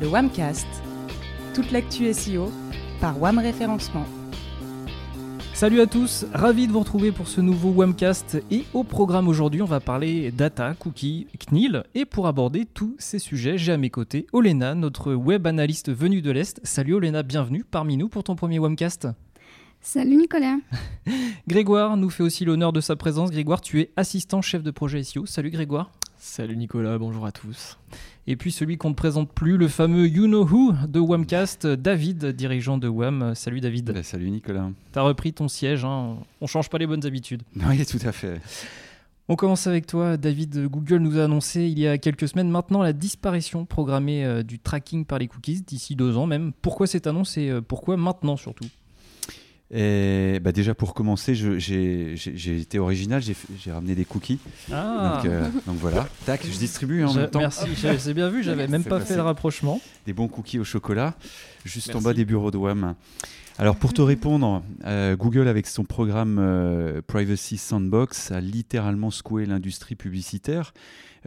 le Wamcast, toute l'actu SEO par Wam Référencement. Salut à tous, ravi de vous retrouver pour ce nouveau Wamcast et au programme aujourd'hui on va parler data, cookies, CNIL et pour aborder tous ces sujets j'ai à mes côtés Olena, notre web analyste venue de l'Est. Salut Olena, bienvenue parmi nous pour ton premier Wamcast. Salut Nicolas. Grégoire nous fait aussi l'honneur de sa présence. Grégoire, tu es assistant chef de projet SEO. Salut Grégoire. Salut Nicolas, bonjour à tous. Et puis celui qu'on ne présente plus, le fameux You Know Who de Wamcast, David, dirigeant de Wam. Salut David. Bah, salut Nicolas. Tu as repris ton siège, hein. on change pas les bonnes habitudes. Oui, tout à fait. On commence avec toi, David. Google nous a annoncé il y a quelques semaines maintenant la disparition programmée euh, du tracking par les cookies d'ici deux ans même. Pourquoi cette annonce et euh, pourquoi maintenant surtout? Et bah déjà pour commencer, j'ai été original, j'ai ramené des cookies. Ah. Donc, euh, donc, voilà, tac, je distribue en même temps. Merci, j'ai bien vu, j'avais même pas fait le rapprochement. Des bons cookies au chocolat, juste en bas des bureaux de WAM. Alors pour te répondre, euh, Google avec son programme euh, Privacy Sandbox a littéralement secoué l'industrie publicitaire.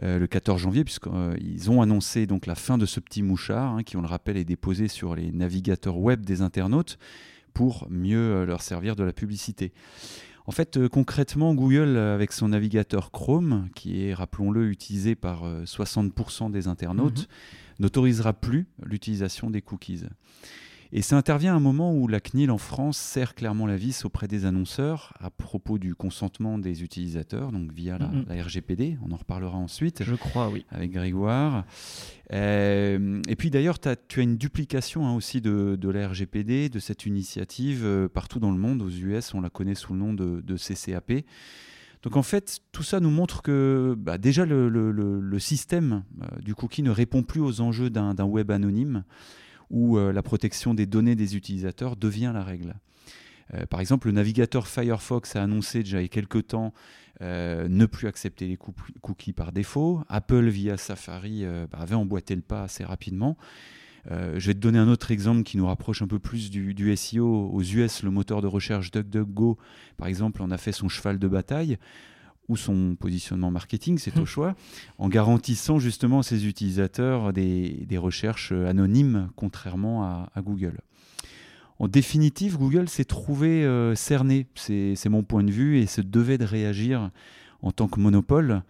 le 14 janvier, puisqu'ils ont annoncé donc la fin de ce petit mouchard, hein, qui, on le rappelle, est déposé sur les navigateurs web des internautes pour mieux euh, leur servir de la publicité. En fait, euh, concrètement, Google, euh, avec son navigateur Chrome, qui est, rappelons-le, utilisé par 60% des internautes, mhm. n'autorisera plus l'utilisation des cookies. Et ça intervient à un moment où la CNIL en France serre clairement la vis auprès des annonceurs à propos du consentement des utilisateurs, donc via la. RGPD. On en reparlera ensuite. Je crois, oui. Avec Grégoire. Euh, et puis d'ailleurs, tu as une duplication hein, aussi de, la RGPD, de cette initiative euh, partout dans le monde. Aux US, on la connaît sous le nom de, CCAP. Donc en fait, tout ça nous montre que bah, déjà le, système euh, du cookie ne répond plus aux enjeux d'un web anonyme où euh, la protection des données des utilisateurs devient la règle. Euh, par exemple, le navigateur Firefox a annoncé déjà il y a quelques temps euh, ne plus accepter les cookies par défaut. Apple, via Safari, bah, avait emboîté le pas assez rapidement. je vais te donner un autre exemple qui nous rapproche un peu plus du, du, SEO. Aux US, le moteur de recherche DuckDuckGo, par exemple, en a fait son cheval de bataille ou son positionnement marketing, c'est au hum. choix, en garantissant justement à ses utilisateurs des, recherches anonymes, contrairement à, Google. En définitive, Google s'est trouvé euh, cerné, c'est mon point de vue, et se devait de réagir en tant que monopole.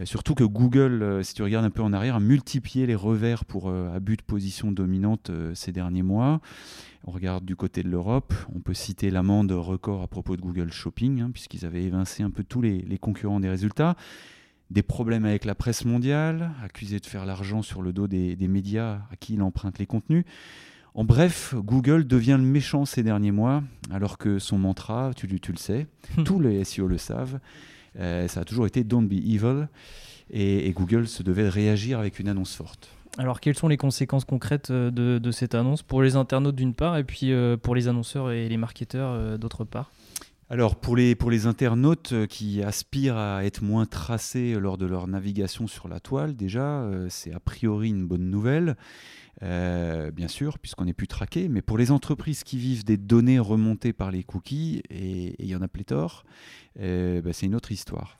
Euh, surtout que Google, euh, si tu regardes un peu en arrière, a multiplié les revers pour abus de position dominante ces derniers mois. On regarde du côté de l'Europe, on peut citer l'amende record à propos de Google Shopping, hein, puisqu'ils avaient évincé un peu tous les, concurrents des résultats. Des problèmes avec la presse mondiale, accusé de faire l'argent sur le dos des, médias à qui il emprunte les contenus. En bref, Google devient le méchant ces derniers mois, alors que son mantra, tu, tu le sais, tous les SEO le savent, euh, ça a toujours été Don't be evil, et, Google se devait de réagir avec une annonce forte. Alors, quelles sont les conséquences concrètes euh, de, cette annonce pour les internautes d'une part et puis euh, pour les annonceurs et les marketeurs euh, d'autre part? Alors pour les, internautes qui aspirent à être moins tracés lors de leur navigation sur la toile, déjà, c'est a priori une bonne nouvelle, bien sûr, puisqu'on n'est plus traqué. Mais pour les entreprises qui vivent des données remontées par les cookies, et il y en a pléthore, bah, c'est une autre histoire.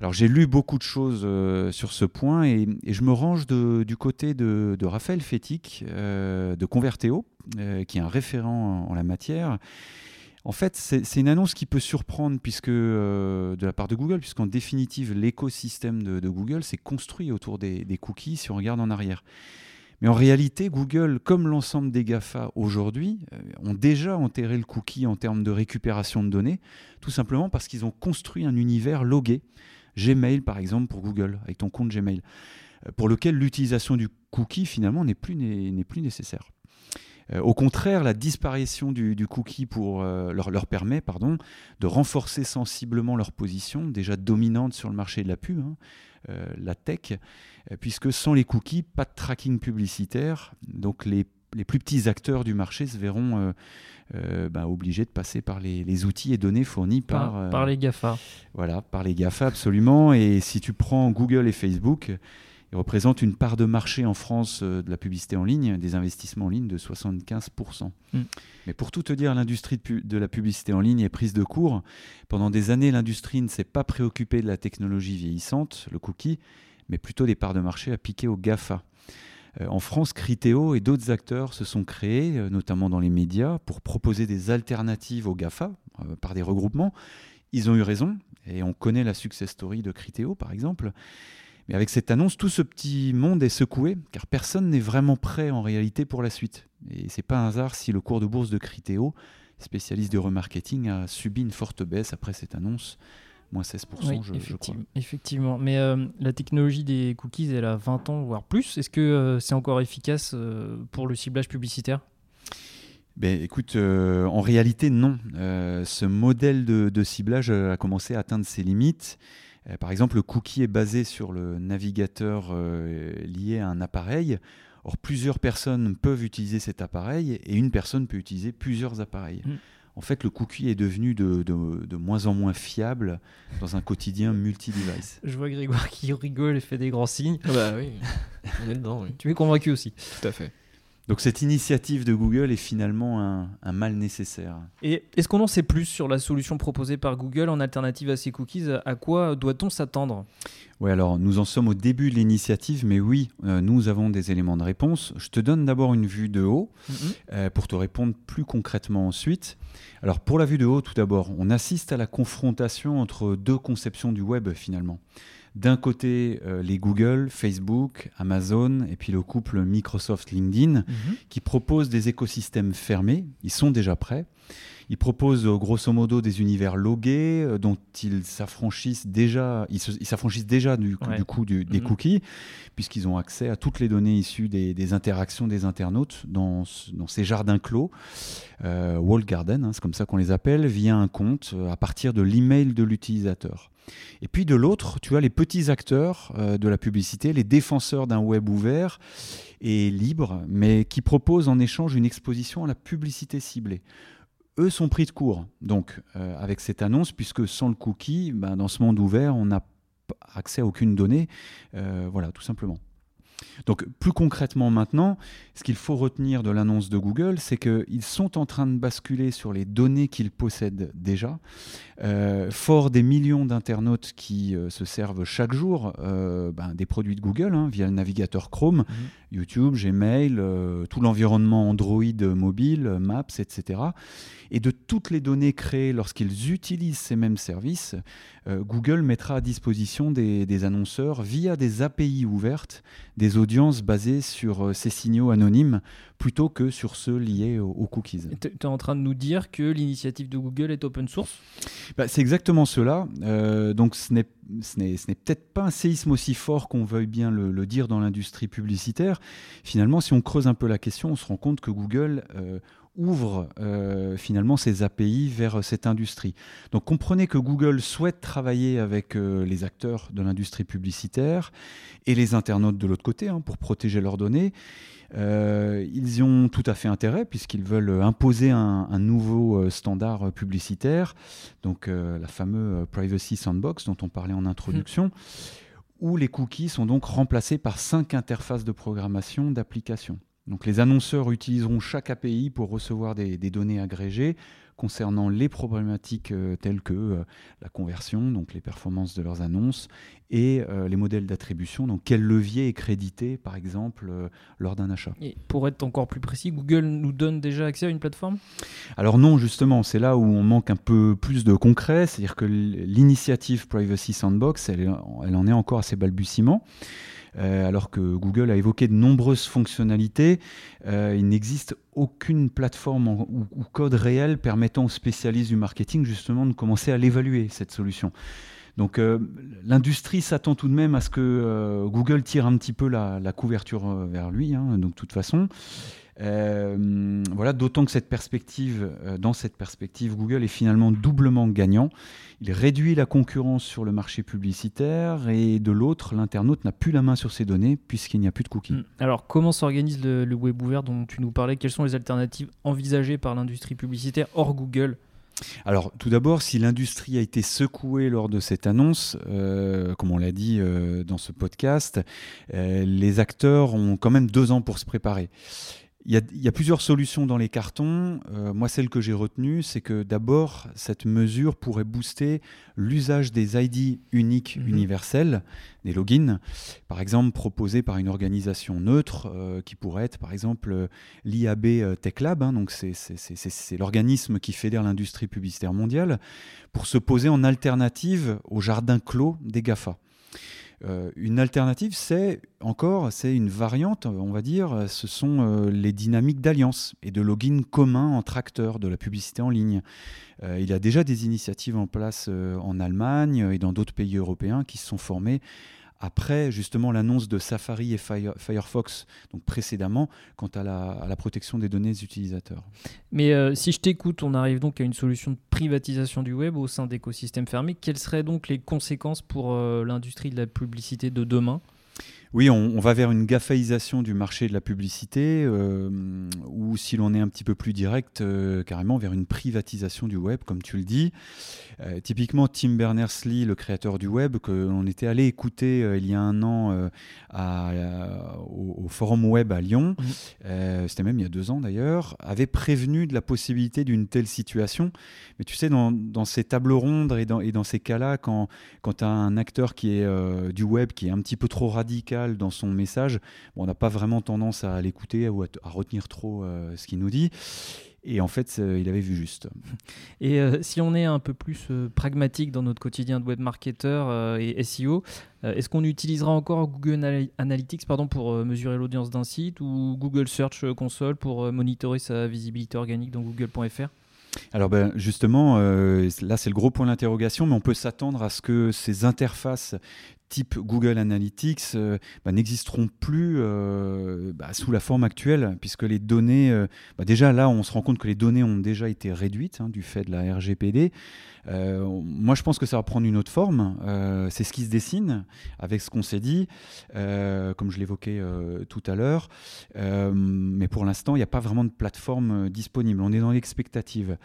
Alors j'ai lu beaucoup de choses euh, sur ce point et, je me range du côté de, Raphaël Fétic euh, de Converteo, euh, qui est un référent en, la matière. En fait, c'est une annonce qui peut surprendre puisque, de la part de Google, puisqu'en définitive, l'écosystème de, Google s'est construit autour des, cookies si on regarde en arrière. Mais en réalité, Google, comme l'ensemble des GAFA aujourd'hui, ont déjà enterré le cookie en termes de récupération de données, tout simplement parce qu'ils ont construit un univers logué Gmail par exemple pour Google, avec ton compte Gmail, euh, pour lequel l'utilisation du cookie finalement n'est plus nécessaire. Euh, au contraire, la disparition du, cookie pour, euh, leur, leur, permet pardon, de renforcer sensiblement leur position, déjà dominante sur le marché de la pub, hein, la tech, puisque sans les cookies, pas de tracking publicitaire. Donc les les plus petits acteurs du marché se verront euh, euh, bah, obligés de passer par les, outils et données fournis par, par, par, les GAFA. Voilà, par les GAFA absolument. Et si tu prends Google et Facebook, ils représentent une part de marché en France euh, de la publicité en ligne, des investissements en ligne de 75%. Hmm. Mais pour tout te dire, l'industrie de, la publicité en ligne est prise de court. Pendant des années, l'industrie ne s'est pas préoccupée de la technologie vieillissante, le cookie, mais plutôt des parts de marché à piquer aux GAFA. en France, Criteo et d'autres acteurs se sont créés, notamment dans les médias, pour proposer des alternatives aux GAFA par des regroupements. Ils ont eu raison, et on connaît la success story de Criteo, par exemple. Mais avec cette annonce, tout ce petit monde est secoué, car personne n'est vraiment prêt en réalité pour la suite. Et c'est pas un hasard si le cours de bourse de Criteo, spécialiste du remarketing, a subi une forte baisse après cette annonce moins 16%, je, effectivement, Effectivement, mais euh, la technologie des cookies, elle a 20 ans, voire plus. Est-ce que euh, c'est encore efficace euh, pour le ciblage publicitaire? Ben, écoute, en réalité, non. ce modèle de, ciblage a commencé à atteindre ses limites. Par exemple, le cookie est basé sur le navigateur lié à un appareil. Or, plusieurs personnes peuvent utiliser cet appareil et une personne peut utiliser plusieurs appareils. Mm en fait, le cookie est devenu de, de, moins en moins fiable dans un quotidien multi-device. Je vois Grégoire qui rigole et fait des grands signes. Ah bah oui, on est dedans. Tu es convaincu aussi. Tout à fait. Donc cette initiative de Google est finalement un, mal nécessaire. Et est-ce qu'on en sait plus sur la solution proposée par Google en alternative à ces cookies? À quoi doit-on s'attendre? Oui, alors nous en sommes au début de l'initiative, mais oui, euh, nous avons des éléments de réponse. Je te donne d'abord une vue de haut mm-hmm. euh, pour te répondre plus concrètement ensuite. Alors pour la vue de haut, tout d'abord, on assiste à la confrontation entre deux conceptions du web finalement. D'un côté, euh, les Google, Facebook, Amazon et puis le couple Microsoft-LinkedIn mhm. qui proposent des écosystèmes fermés. Ils sont déjà prêts. Ils proposent euh, grosso modo des univers logués euh, dont ils s'affranchissent déjà, ils s'affranchissent déjà du, coup des mhm. cookies puisqu'ils ont accès à toutes les données issues des, interactions des internautes dans, ces jardins clos, euh, wall garden, hein, c'est comme ça qu'on les appelle, via un compte à partir de l'email de l'utilisateur. Et puis de l'autre, tu as les petits acteurs de la publicité, les défenseurs d'un web ouvert et libre, mais qui proposent en échange une exposition à la publicité ciblée eux sont pris de court. Donc, euh, avec cette annonce, puisque sans le cookie, ben, dans ce monde ouvert, on n'a accès à aucune donnée. Euh, voilà, tout simplement. Donc plus concrètement maintenant, ce qu'il faut retenir de l'annonce de Google, c'est qu'ils sont en train de basculer sur les données qu'ils possèdent déjà. Euh, fort des millions d'internautes qui euh, se servent chaque jour euh, ben, des produits de Google hein, via le navigateur Chrome, mhm. YouTube, Gmail, tout l'environnement Android mobile, Maps, etc. Et de toutes les données créées lorsqu'ils utilisent ces mêmes services, Google mettra à disposition des, des annonceurs via des API ouvertes, des audiences basées sur ces signaux anonymes plutôt que sur ceux liés aux, cookies. Tu es en train de nous dire que l'initiative de Google est open source? Bah, C'est exactement cela. Euh, donc ce n'est ce n'est peut-être pas un séisme aussi fort qu'on veuille bien le, dire dans l'industrie publicitaire. Finalement, si on creuse un peu la question, on se rend compte que Google euh, ouvre euh, finalement ses API vers cette industrie. Donc comprenez que Google souhaite travailler avec les acteurs de l'industrie publicitaire et les internautes de l'autre côté hein, pour protéger leurs données. Euh, ils y ont tout à fait intérêt puisqu'ils veulent imposer un, nouveau euh, standard publicitaire, donc euh, la fameuse Privacy Sandbox dont on parlait en introduction. Mmh. où les cookies sont donc remplacés par cinq interfaces de programmation d'applications. Donc les annonceurs utiliseront chaque API pour recevoir des données agrégées, concernant les problématiques euh, telles que euh, la conversion, donc les performances de leurs annonces, et euh, les modèles d'attribution, donc quel levier est crédité par exemple lors d'un achat. Et pour être encore plus précis, Google nous donne déjà accès à une plateforme? Alors non, justement, c'est là où on manque un peu plus de concret, c'est-à-dire que l'initiative Privacy Sandbox, elle, elle en est encore à ses balbutiements. Euh, alors que Google a évoqué de nombreuses fonctionnalités, euh, il n'existe aucune plateforme ou, code réel permettant aux spécialistes du marketing justement de commencer à l'évaluer, cette solution. Donc euh, l'industrie s'attend tout de même à ce que Google tire un petit peu la, couverture vers lui, hein, donc de toute façon. Euh, voilà, d'autant que cette perspective, euh, dans cette perspective, Google est finalement doublement gagnant. Il réduit la concurrence sur le marché publicitaire et de l'autre, l'internaute n'a plus la main sur ses données puisqu'il n'y a plus de cookies. Hmm. Alors, comment s'organise le, le, web ouvert dont tu nous parlais? Quelles sont les alternatives envisagées par l'industrie publicitaire hors Google? Alors, tout d'abord, si l'industrie a été secouée lors de cette annonce, euh, comme on l'a dit dans ce podcast, les acteurs ont quand même deux ans pour se préparer il y, a, plusieurs solutions dans les cartons. Euh, moi, celle que j'ai retenue, c'est que d'abord, cette mesure pourrait booster l'usage des ID uniques mhm. universels, des logins, par exemple proposés par une organisation neutre, euh, qui pourrait être par exemple euh, l'IAB Tech Lab, hein. donc c'est l'organisme qui fédère l'industrie publicitaire mondiale, pour se poser en alternative au jardin clos des GAFA. Euh, une alternative, c'est encore, c'est une variante, on va dire, ce sont euh, les dynamiques d'alliance et de login commun entre acteurs de la publicité en ligne. Euh, il y a déjà des initiatives en place en Allemagne et dans d'autres pays européens qui se sont formées après justement l'annonce de Safari et Firefox, donc précédemment, quant à la, protection des données des utilisateurs. Mais euh, si je t'écoute, on arrive donc à une solution de privatisation du web au sein d'écosystèmes fermés. Quelles seraient donc les conséquences pour euh, l'industrie de la publicité de demain? Oui, on, va vers une gafaïsation du marché de la publicité, euh, ou si l'on est un petit peu plus direct, euh, carrément vers une privatisation du web, comme tu le dis. Euh, typiquement, Tim Berners-Lee, le créateur du web, que l'on était allé écouter il y a un an au, Forum Web à Lyon, mmh. c'était même il y a deux ans d'ailleurs, avait prévenu de la possibilité d'une telle situation. Mais tu sais, dans, ces tables rondes et dans, et dans ces cas-là, quand, quand tu as un acteur qui est du web qui est un petit peu trop radical, dans son message. on n'a pas vraiment tendance à l'écouter ou à, retenir trop euh, ce qu'il nous dit. Et en fait, il avait vu juste. Et euh, si on est un peu plus euh, pragmatique dans notre quotidien de web marketer et SEO, est-ce qu'on utilisera encore Google Analytics pardon, pour mesurer l'audience d'un site ou Google Search Console pour monitorer sa visibilité organique dans google.fr alors ben, justement, là c'est le gros point d'interrogation, mais on peut s'attendre à ce que ces interfaces type Google Analytics euh, bah, n'existeront plus euh, bah, sous la forme actuelle, puisque les données, euh, bah, déjà là, on se rend compte que les données ont déjà été réduites hein, du fait de la RGPD. moi, je pense que ça va prendre une autre forme. c'est ce qui se dessine avec ce qu'on s'est dit, comme je l'évoquais tout à l'heure. mais pour l'instant, il n'y a pas vraiment de plateforme disponible. On est dans l'expectative.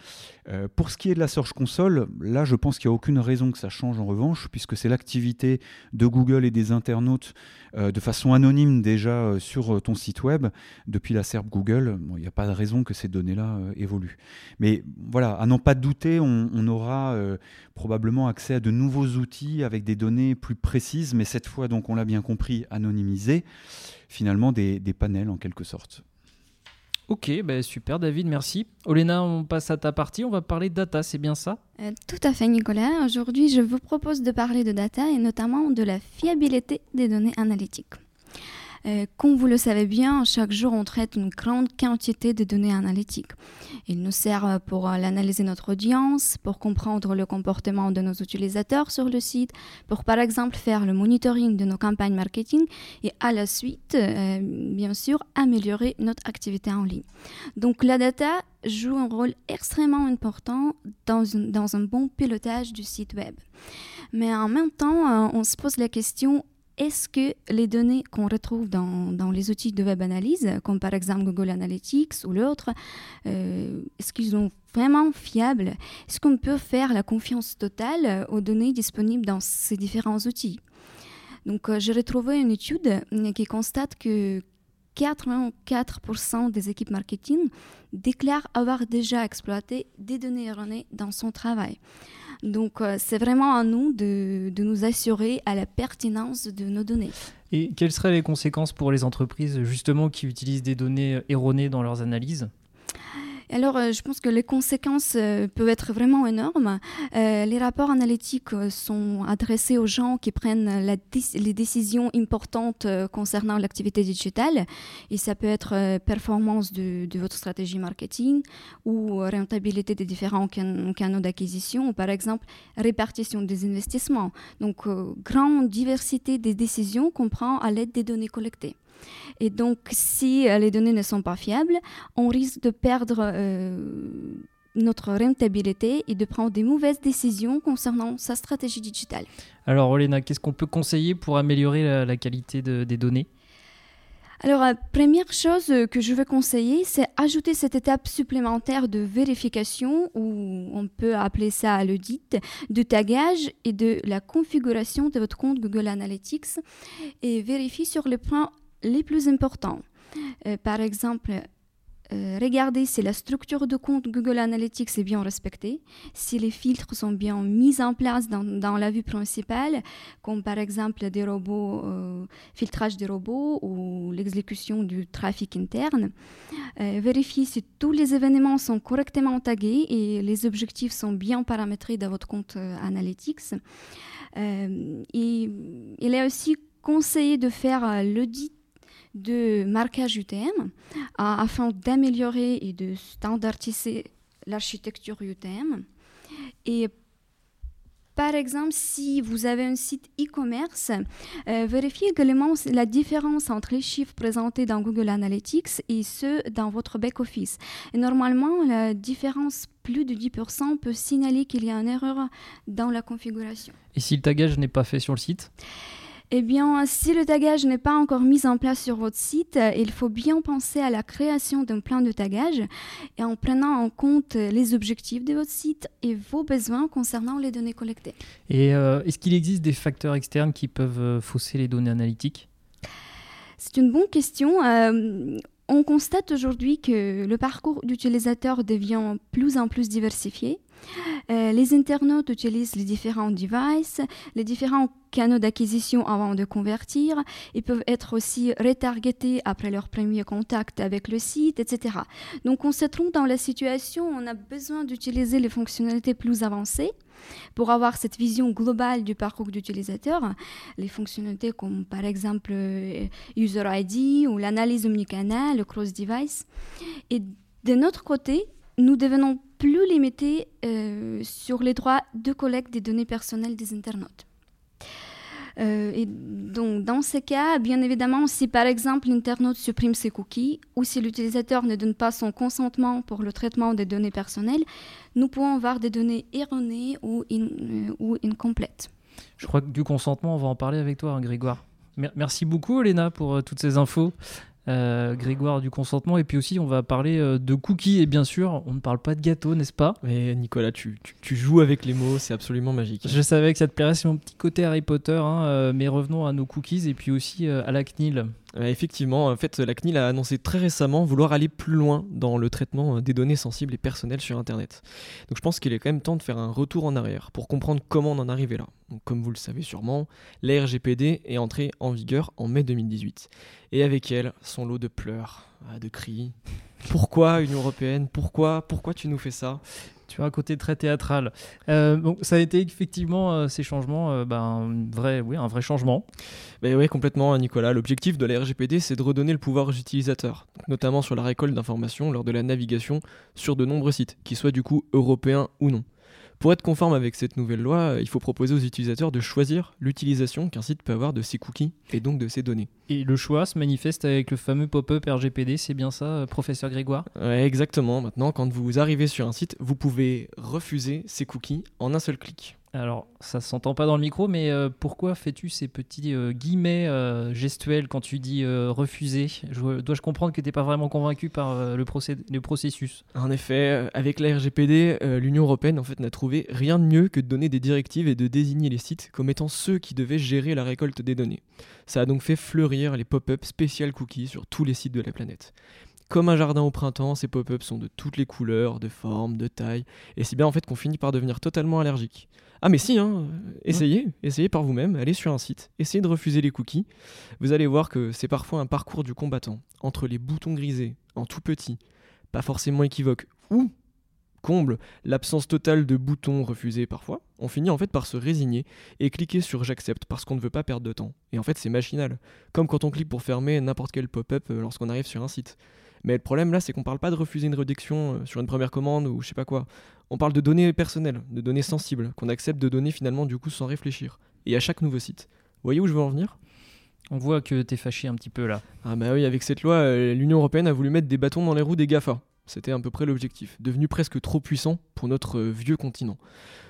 pour ce qui est de la Search Console, là, je pense qu'il n'y a aucune raison que ça change en revanche, puisque c'est l'activité de Google et des internautes euh, de façon anonyme déjà euh, sur euh, ton site web depuis la SERP Google. Il n'y a pas de raison que ces données-là évoluent. Mais voilà, à n'en pas douter, on, aura probablement accès à de nouveaux outils avec des données plus précises, mais cette fois, donc on l'a bien compris, anonymisées, finalement des panels en quelque sorte. Ok, bah super David, merci. Olena, on passe à ta partie, on va parler data, c'est bien ça? Euh, Tout à fait Nicolas. Aujourd'hui, je vous propose de parler de data et notamment de la fiabilité des données analytiques. Euh, comme vous le savez bien, chaque jour, on traite une grande quantité de données analytiques. Ils nous servent pour analyser notre audience, pour comprendre le comportement de nos utilisateurs sur le site, pour par exemple faire le monitoring de nos campagnes marketing et à la suite, euh, bien sûr, améliorer notre activité en ligne. Donc la data joue un rôle extrêmement important dans, dans un bon pilotage du site web. Mais en même temps, euh, on se pose la question est-ce que les données qu'on retrouve dans, les outils de web analyse, comme par exemple Google Analytics ou l'autre, euh, est-ce qu'ils sont vraiment fiables? Est-ce qu'on peut faire la confiance totale aux données disponibles dans ces différents outils? Donc, euh, j'ai retrouvé une étude qui constate que 84% des équipes marketing déclarent avoir déjà exploité des données erronées dans son travail. Donc, euh, c'est vraiment à nous de, de, nous assurer à la pertinence de nos données. Et quelles seraient les conséquences pour les entreprises justement qui utilisent des données erronées dans leurs analyses? Alors, euh, je pense que les conséquences euh, peuvent être vraiment énormes. Euh, les rapports analytiques sont adressés aux gens qui prennent les décisions importantes concernant l'activité digitale. Et ça peut être performance de, votre stratégie marketing ou rentabilité des différents canaux d'acquisition ou par exemple répartition des investissements. Donc, grande diversité des décisions qu'on prend à l'aide des données collectées. Et donc, si euh, les données ne sont pas fiables, on risque de perdre euh, notre rentabilité et de prendre des mauvaises décisions concernant sa stratégie digitale. Alors, Olena, qu'est-ce qu'on peut conseiller pour améliorer la, qualité des données? Alors, la première chose que je veux conseiller, c'est ajouter cette étape supplémentaire de vérification, ou on peut appeler ça l'audit, de tagage et de la configuration de votre compte Google Analytics et vérifier sur les points les plus importants. Euh, par exemple, euh, regardez si la structure de compte Google Analytics est bien respectée, si les filtres sont bien mis en place dans, la vue principale, comme par exemple des robots, euh, filtrage des robots ou l'exécution du trafic interne. Euh, vérifiez si tous les événements sont correctement tagués et les objectifs sont bien paramétrés dans votre compte Analytics. et il est aussi conseillé de faire l'audit de marquage UTM afin d'améliorer et de standardiser l'architecture UTM. Et par exemple, si vous avez un site e-commerce, euh, vérifiez également la différence entre les chiffres présentés dans Google Analytics et ceux dans votre back-office. Normalement, la différence plus de 10% peut signaler qu'il y a une erreur dans la configuration. Et si le tagage n'est pas fait sur le site? Eh bien, si le tagage n'est pas encore mis en place sur votre site, il faut bien penser à la création d'un plan de tagage et en prenant en compte les objectifs de votre site et vos besoins concernant les données collectées. Et euh, est-ce qu'il existe des facteurs externes qui peuvent euh, fausser les données analytiques? C'est une bonne question. Euh, on constate aujourd'hui que le parcours d'utilisateur devient plus en plus diversifié. Les internautes utilisent les différents devices, les différents canaux d'acquisition avant de convertir. Ils peuvent être aussi retargetés après leur premier contact avec le site, etc. Donc on se trompe dans la situation, on a besoin d'utiliser les fonctionnalités plus avancées pour avoir cette vision globale du parcours d'utilisateur. Les fonctionnalités comme par exemple euh, User ID ou l'analyse omnicanal, le cross-device. Et de notre côté, nous devenons plus limités euh, sur les droits de collecte des données personnelles des internautes. Euh, et donc, dans ces cas, bien évidemment, si par exemple l'internaute supprime ses cookies ou si l'utilisateur ne donne pas son consentement pour le traitement des données personnelles, nous pouvons avoir des données erronées ou, euh, ou incomplètes. Je crois que du consentement, on va en parler avec toi, hein, Grégoire. Merci beaucoup, Léna, pour euh, toutes ces infos. Euh, Grégoire du consentement. Et puis aussi, on va parler euh, de cookies. Et bien sûr, on ne parle pas de gâteau, n'est-ce pas? Mais Nicolas, tu, tu, joues avec les mots, c'est absolument magique. Je savais que ça te plairait, c'est mon petit côté Harry Potter. Hein, euh, mais revenons à nos cookies et puis aussi à la CNIL. Effectivement, en fait, la CNIL a annoncé très récemment vouloir aller plus loin dans le traitement des données sensibles et personnelles sur Internet. Donc je pense qu'il est quand même temps de faire un retour en arrière pour comprendre comment on en arrivait là. Comme vous le savez sûrement, la RGPD est entrée en vigueur en mai 2018. Et avec elle, son lot de pleurs, de cris. Pourquoi Union Européenne? Pourquoi? Pourquoi tu nous fais ça? Tu vois, un côté très théâtral. Euh, bon, ça a été effectivement euh, ces changements, euh, ben, un, vrai, changement. Ben oui, complètement, Nicolas. L'objectif de la RGPD, c'est de redonner le pouvoir aux utilisateurs, notamment sur la récolte d'informations lors de la navigation sur de nombreux sites, qu'ils soient du coup européens ou non. Pour être conforme avec cette nouvelle loi, il faut proposer aux utilisateurs de choisir l'utilisation qu'un site peut avoir de ses cookies et donc de ses données. Et le choix se manifeste avec le fameux pop-up RGPD, c'est bien ça, euh, professeur Grégoire? Ouais, Exactement. Maintenant, quand vous arrivez sur un site, vous pouvez refuser ces cookies en un seul clic. Alors, ça s'entend pas dans le micro, mais euh, pourquoi fais-tu ces petits euh, guillemets euh, gestuels quand tu dis refuser? Dois-je comprendre que tu n'es pas vraiment convaincu par le, processus? En effet, avec la RGPD, l'Union européenne en fait, n'a trouvé rien de mieux que de donner des directives et de désigner les sites comme étant ceux qui devaient gérer la récolte des données. Ça a donc fait fleurir les pop-up spécial cookies sur tous les sites de la planète. Comme un jardin au printemps, ces pop-ups sont de toutes les couleurs, de formes, de tailles, et c'est bien en fait qu'on finit par devenir totalement allergique. Ah mais si, hein, essayez, essayez par vous-même, allez sur un site, essayez de refuser les cookies. Vous allez voir que c'est parfois un parcours du combattant, entre les boutons grisés, en tout petit, pas forcément équivoque, ou, comble, l'absence totale de boutons refusés parfois, on finit en fait par se résigner et cliquer sur j'accepte parce qu'on ne veut pas perdre de temps. Et en fait c'est machinal, comme quand on clique pour fermer n'importe quel pop-up euh, lorsqu'on arrive sur un site. Mais le problème là, c'est qu'on parle pas de refuser une réduction euh, sur une première commande ou je sais pas quoi. On parle de données personnelles, de données sensibles, qu'on accepte de donner finalement du coup sans réfléchir. Et à chaque nouveau site. Vous voyez où je veux en venir? On voit que t'es fâché un petit peu là. Ah bah oui, avec cette loi, euh, l'Union Européenne a voulu mettre des bâtons dans les roues des GAFA. C'était à peu près l'objectif, devenu presque trop puissant pour notre euh, vieux continent.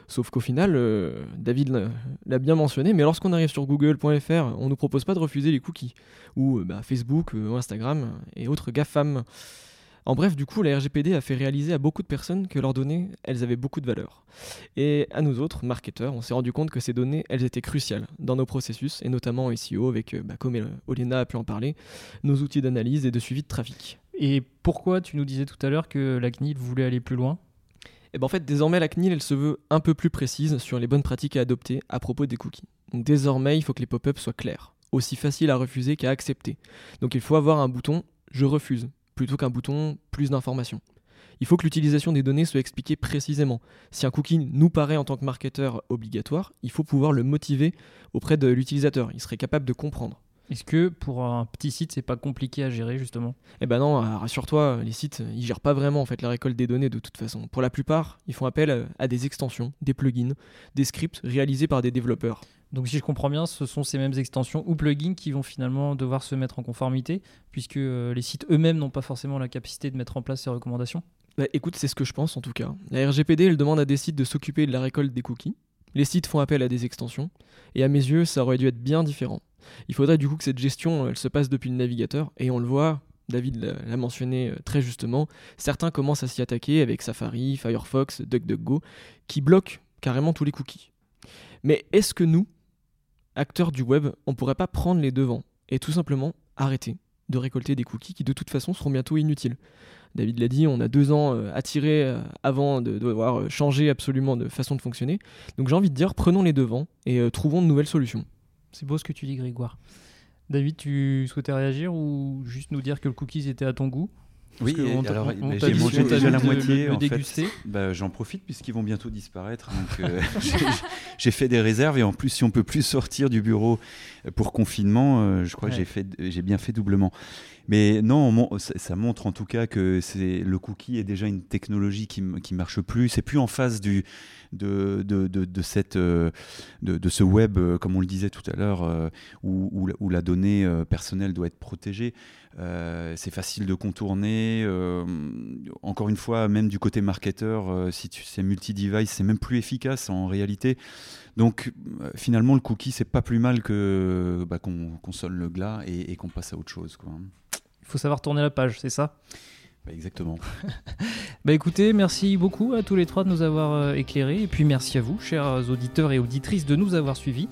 Sauf qu'au final, euh, David l'a bien mentionné, mais lorsqu'on arrive sur google.fr, on ne nous propose pas de refuser les cookies, ou euh, bah, Facebook, Instagram et autres GAFAM. En bref, du coup, la RGPD a fait réaliser à beaucoup de personnes que leurs données, elles avaient beaucoup de valeur. Et à nous autres, marketeurs, on s'est rendu compte que ces données, elles étaient cruciales dans nos processus, et notamment en SEO, avec, bah, comme Olena a pu en parler, nos outils d'analyse et de suivi de trafic. Et pourquoi tu nous disais tout à l'heure que la CNIL voulait aller plus loin? Et ben en fait, désormais, la CNIL, elle se veut un peu plus précise sur les bonnes pratiques à adopter à propos des cookies. Donc désormais, il faut que les pop-ups soient clairs, aussi faciles à refuser qu'à accepter. Donc il faut avoir un bouton Je refuse, plutôt qu'un bouton Plus d'informations. Il faut que l'utilisation des données soit expliquée précisément. Si un cookie nous paraît en tant que marketeur obligatoire, il faut pouvoir le motiver auprès de l'utilisateur. Il serait capable de comprendre. Est-ce que pour un petit site, c'est pas compliqué à gérer justement? Eh ben non, euh, rassure-toi, les sites, ils gèrent pas vraiment en fait la récolte des données de toute façon. Pour la plupart, ils font appel euh, à des extensions, des plugins, des scripts réalisés par des développeurs. Donc si je comprends bien, ce sont ces mêmes extensions ou plugins qui vont finalement devoir se mettre en conformité, puisque euh, les sites eux-mêmes n'ont pas forcément la capacité de mettre en place ces recommandations? Bah, Écoute, c'est ce que je pense en tout cas. La RGPD, elle demande à des sites de s'occuper de la récolte des cookies. Les sites font appel à des extensions, et à mes yeux, ça aurait dû être bien différent. Il faudrait du coup que cette gestion elle se passe depuis le navigateur et on le voit, David l'a mentionné euh, très justement, certains commencent à s'y attaquer avec Safari, Firefox, DuckDuckGo qui bloquent carrément tous les cookies. Mais est-ce que nous, acteurs du web, on pourrait pas prendre les devants et tout simplement arrêter? De récolter des cookies qui de toute façon seront bientôt inutiles David l'a dit, on a deux ans euh, à tirer euh, avant de devoir changer absolument de façon de fonctionner. Donc j'ai envie de dire, prenons les devants et trouvons de nouvelles solutions. C'est beau ce que tu dis, Grégoire. David, tu souhaitais réagir ou juste nous dire que le cookies était à ton goût? Oui, alors j'ai mangé déjà la moitié. en fait. Bah, j'en profite puisqu'ils vont bientôt disparaître. Euh, j'ai fait des réserves et en plus, si on peut plus sortir du bureau pour confinement, euh, je crois que j'ai bien fait doublement. Mais non, ça montre en tout cas que le cookie est déjà une technologie qui, qui marche plus. C'est plus en face de, de, de, cette, euh, de, ce web, euh, comme on le disait tout à l'heure, euh, où, où, la donnée personnelle doit être protégée. c'est facile de contourner. encore une fois, même du côté marketeur, si c'est multi-device, c'est même plus efficace en réalité. Donc finalement, le cookie, c'est pas plus mal que bah, qu'on sonne le glas et, et qu'on passe à autre chose. Quoi. Il faut savoir tourner la page, c'est ça? Bah, exactement. bah écoutez, merci beaucoup à tous les trois de nous avoir euh, éclairés et puis merci à vous, chers auditeurs et auditrices, de nous avoir suivis.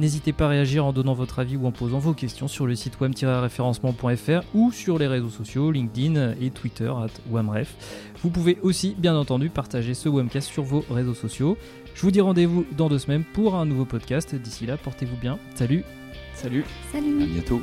N'hésitez pas à réagir en donnant votre avis ou en posant vos questions sur le site web-référencement.fr ou sur les réseaux sociaux LinkedIn et Twitter at wamref. Vous pouvez aussi, bien entendu, partager ce webcast sur vos réseaux sociaux. Je vous dis rendez-vous dans deux semaines pour un nouveau podcast. D'ici là, portez-vous bien. Salut. Salut. Salut. À bientôt.